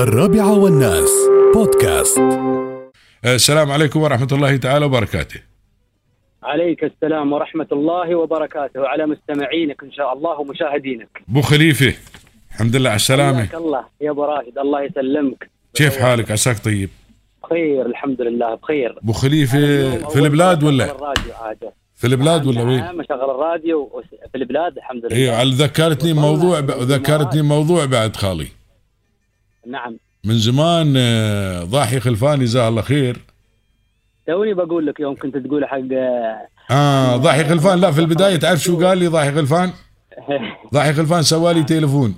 الرابعة والناس. بودكاست. السلام عليكم ورحمة الله تعالى وبركاته. عليك السلام ورحمة الله وبركاته. على مستمعينك إن شاء الله ومشاهدينك. أبو خليفة الحمد لله على السلامة. حياك الله يا أبو راشد الله يسلمك. كيف حالك؟ عساك طيب؟ بخير الحمد لله بخير. أبو خليفة في البلاد ولا؟ في البلاد ولا وين؟ نعم أشغل الراديو في البلاد الحمد لله. أيوه على ذكرتني موضوع ب... ذكرتني موضوع بعد خالي. نعم. من زمان آه، ضاحي خلفاني جزاه الله خير. توني بقول لك يوم كنت تقول حق آه ضاحي خلفان. لا في البداية تعرف شو قال لي ضاحي خلفان؟ ضاحي خلفان سوالي تليفون.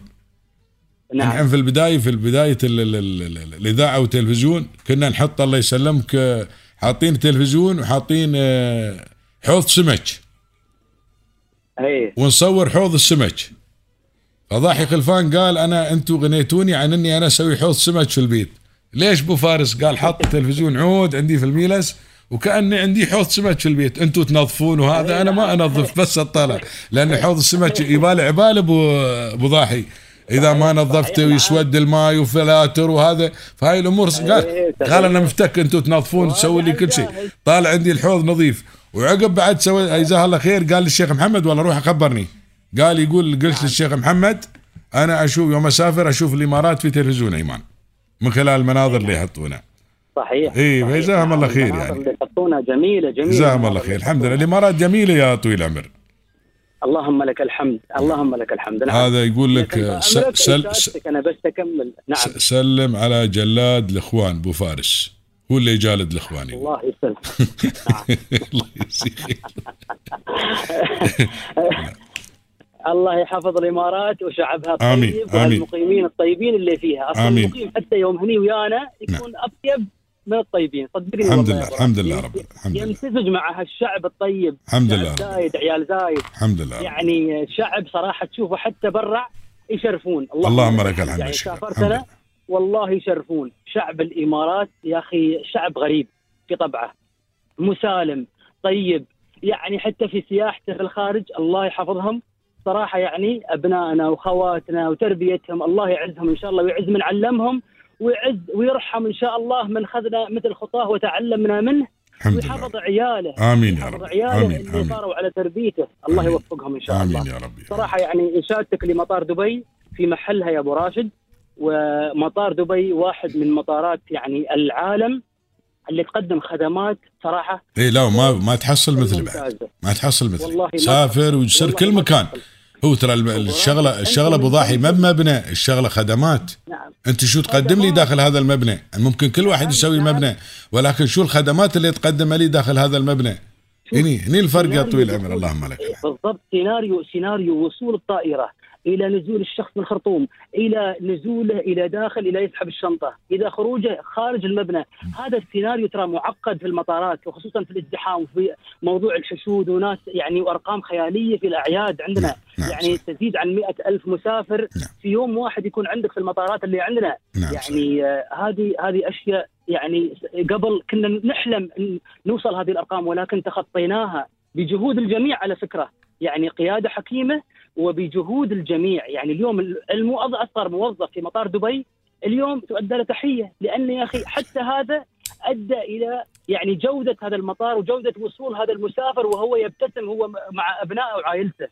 نعم. نحن في البداية في البداية ال- ال- ال- ال- الإذاعة والتلفزيون كنا نحط الله يسلمك آه، حاطين تلفزيون وحاطين آه، حوض سمك. اي ونصور حوض السمك. فضاحي خلفان قال أنا أنتم غنيتوني عن أني أنا أسوي حوض سمك في البيت. ليش بو فارس قال حط تلفزيون عود عندي في الميلس وكأني عندي حوض سمك في البيت. أنتم تنظفون وهذا أنا ما أنظف بس أطلع. لأن حوض السمك يبالع عبال ابو ابو ضاحي. إذا ما نظفته ويسود الماي وفلاتر وهذا فهاي الأمور قال قال أنا مفتك أنتم تنظفون تسوي لي كل شيء. طالع عندي الحوض نظيف. وعقب بعد سوي جزاه الله خير قال للشيخ محمد والله روح خبرني قال يقول قلت للشيخ محمد أنا أشوف يوم أسافر أشوف الإمارات في تلفزيون إيمان من خلال المناظر اللي يحطونها. صحيح صحيح. جزاهم الله خير المناظر يعني. اللي يحطونها جميلة جميلة. جزاهم الله خير. الحمد لله. الإمارات جميلة يا طويل العمر. اللهم لك الحمد اللهم لك الحمد. نعم. هذا يقول لك سل إشارتك أنا بس أكمل. نعم. س- سلم على جلاد الإخوان بو فارس. هو اللي يجالد الإخوان. الله يسلمك. الله خير. الله يحفظ الإمارات وشعبها الطيب آمين، آمين. والمقيمين الطيبين اللي فيها. أصلا آمين. المقيم حتى يوم هني ويانا يكون أطيب من الطيبين. صدقني الحمد لله الحمد. لله رب. الحمد لله. يمتزج مع هالشعب الطيب. الحمد لله زايد عيال زايد. الحمد لله. يعني شعب صراحة تشوفه حتى برا يشرفون. اللهم لك الحمد يعني. سافرت إنا لله. والله يشرفون. شعب الإمارات يا أخي شعب غريب في طبعه. مسالم طيب. يعني حتى في سياحته في الخارج الله يحفظهم. صراحة يعني أبنائنا وخواتنا وتربيتهم الله يعزهم إن شاء الله ويعز من علمهم ويعز ويرحم إن شاء الله من خذنا مثل خطاه وتعلمنا منه الحمد لله. ويحفظ عياله آمين يا رب. عياله آمين اللي صاروا على تربيته. الله آمين. يوفقهم إن شاء الله. امين يا ربي صراحة يعني إشادتك لمطار دبي في محلها يا أبو راشد ومطار دبي واحد من مطارات يعني العالم. اللي تقدم خدمات صراحة اي لا ما ما تحصل مثل بعد. ما تحصل والله مثل ما سافر ويصير والله كل مكان. هو ترى الشغله الشغلة أبو ضاحي ما بمبنى الشغلة خدمات. نعم. أنت شو تقدم لي. داخل هذا المبنى؟ ممكن كل واحد يسوي. مبنى ولكن شو الخدمات اللي تقدم لي داخل هذا المبنى؟ هني هني الفرق يا طويل العمر اللهم لك الحمد. بالضبط سيناريو سيناريو وصول الطائره إلى نزول الشخص من الخرطوم إلى نزوله إلى داخل إلى يسحب الشنطة إلى خروجه خارج المبنى هذا السيناريو ترى معقد في المطارات وخصوصا في الازدحام في موضوع الحشود وناس يعني وأرقام خيالية في الأعياد عندنا نعم، يعني صح. تزيد عن مئة ألف مسافر نعم. في يوم واحد يكون عندك في المطارات اللي عندنا نعم. يعني آه، هذه هذه أشياء يعني قبل كنا نحلم إن نوصل هذه الأرقام ولكن تخطيناها بجهود الجميع على فكرة يعني قيادة حكيمة وبجهود الجميع. يعني اليوم الموظف أصغر موظف في مطار دبي اليوم تؤدى له تحية لأن يا أخي حتى هذا أدى إلى يعني جودة هذا المطار وجودة وصول هذا المسافر وهو يبتسم هو مع أبنائه وعائلته.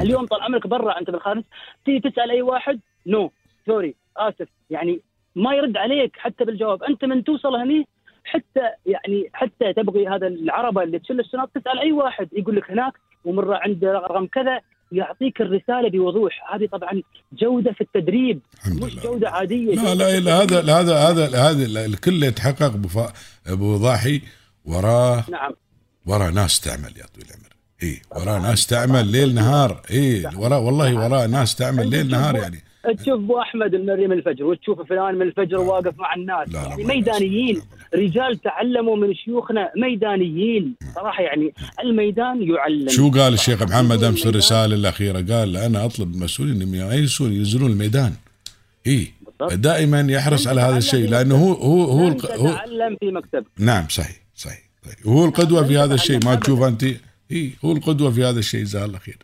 اليوم طال عمرك برا أنت بالخارج تيجي تسأل أي واحد no sorry آسف. يعني ما يرد عليك حتى بالجواب. أنت من توصل هني حتى يعني حتى تبغي هذا العربة اللي تشل الشنط تسأل أي واحد يقول لك هناك ومرة عنده رقم كذا يعطيك الرسالة بوضوح. هذه طبعا جودة في التدريب مش لله. جودة عادية. لا لا لا هذا التدريب. هذا هذا هذا الكل يتحقق أبو فا- أبو ضاحي وراه نعم. وراه ناس تعمل يا طويل العمر. اي وراه ناس تعمل ليل نهار. اي وراه والله وراه ناس تعمل ليل نهار يعني. تشوف أبو أحمد المري من الفجر وتشوف فلان من الفجر واقف مع الناس. لا يعني ميدانيين رجال تعلموا من شيوخنا ميدانيين. صراحة يعني الميدان يعلم. شو قال الشيخ محمد؟ أمس الرسالة الأخيرة قال أنا أطلب المسؤولين إنهم ينزلون ينزلون الميدان. إي. دائما يحرص على هذا تعلم الشيء لأنه هو هو هو, تتعلم في مكتب. نعم صحيح صحيح. هو القدوة في هذا الشيء ما تشوف. أنت. إي هو القدوة في هذا الشيء جزاه الله خير.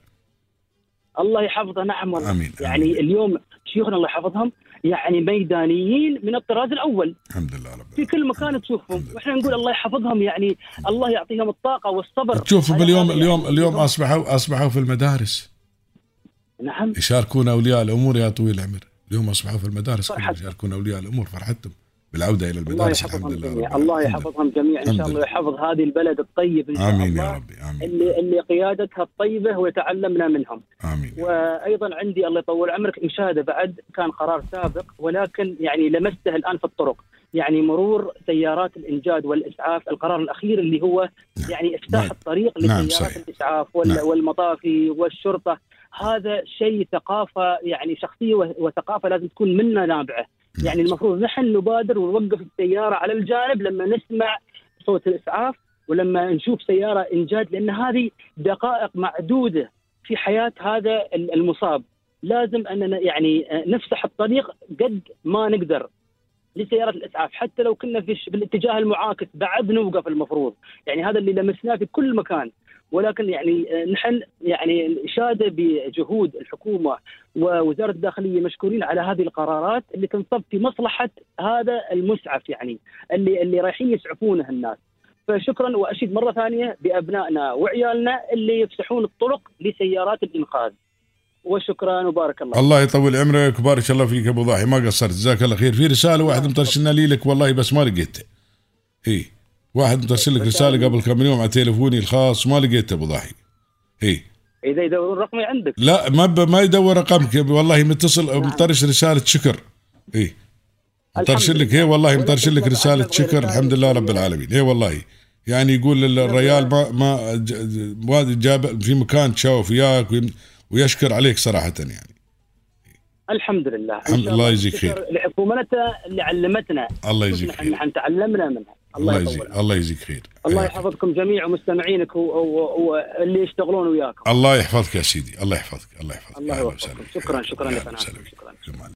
الله يحفظه نعم والله. آمين، يعني. اليوم شيوخنا الله يحفظهم يعني ميدانيين من الطراز الأول. الحمد لله رب في كل مكان تشوفهم. وإحنا نقول الله يحفظهم يعني الله يعطيهم الطاقة والصبر. تشوفهم اليوم اليوم. اليوم اصبحوا أصبحوا في المدارس. نعم. يشاركون أولياء الأمور يا طويل العمر. اليوم أصبحوا في المدارس. يشاركون أولياء الأمور فرحتهم. بالعودة إلى الله المدارس الحمد يحفظهم لله. الله الحمد يحفظهم جميعا إن الحمد شاء الله لله. ويحفظ هذه البلد الطيب إن. شاء آمين يا الله ربي آمين اللي اللي قيادتها الطيبة وتعلمنا منهم آمين يا. وأيضا عندي الله يطول عمرك مشاهدة بعد كان قرار سابق ولكن يعني لمسته الآن في الطرق يعني مرور سيارات الإنجاد والإسعاف القرار الأخير اللي هو يعني إفتاح نعم. الطريق نعم، لسيارات صحيح. الإسعاف وال- نعم. والمطافي والشرطة هذا شيء ثقافة يعني شخصية وثقافة لازم تكون منا نابعة يعني المفروض نحن نبادر ونوقف السيارة على الجانب لما نسمع صوت الإسعاف ولما نشوف سيارة انجاد لأن هذه دقائق معدودة في حياة هذا المصاب. لازم أننا يعني نفسح الطريق قد ما نقدر لسيارة الإسعاف. حتى لو كنا في الاتجاه المعاكس بعد نوقف المفروض. يعني هذا اللي لمسناه في كل مكان. ولكن يعني آه، نحن يعني الإشادة بجهود الحكومة ووزارة الداخلية مشكورين على هذه القرارات اللي تنصب في مصلحة هذا المسعف يعني اللي اللي رايحين يسعفونه الناس. فشكرا وأشيد مرة ثانية بأبنائنا وعيالنا اللي يفسحون الطرق لسيارات الإنقاذ. وشكرا وبارك الله الله يطول عمرك وبارك الله فيك أبو ضاحي. ما قصرت. جزاك الله خير. في رسالة واحد مترسلنا لي لك والله بس ما لقيتها. اي واحد مرسل لك رسالة قبل كم يوم على تليفوني الخاص ما لقيته أبو ضاحي اي إذا يدورون رقمي عندك. لا ما ب... ما يدور رقمك والله متصل مطرش رسالة شكر. اي مطرش لك هي والله مطرش لك رسالة شكر؟ الحمد لله رب العالمين. هي والله. يعني يقول الريال ما ما جاب في مكان تشاوف وياك ويشكر عليك صراحة يعني. الحمد لله. الحمد الله. يجزيك خير. شكر لحكومتها اللي علمتنا الله يجزيك خير. نحن تعلمنا منها. الله يجزيك الله يجزيك خير. الله حياك. يحفظكم جميع ومستمعينك واللي يشتغلون وياكم. الله يحفظك يا سيدي. الله يحفظك الله يحفظك. الله وسهلا. شكرا شكرا لك شكرا.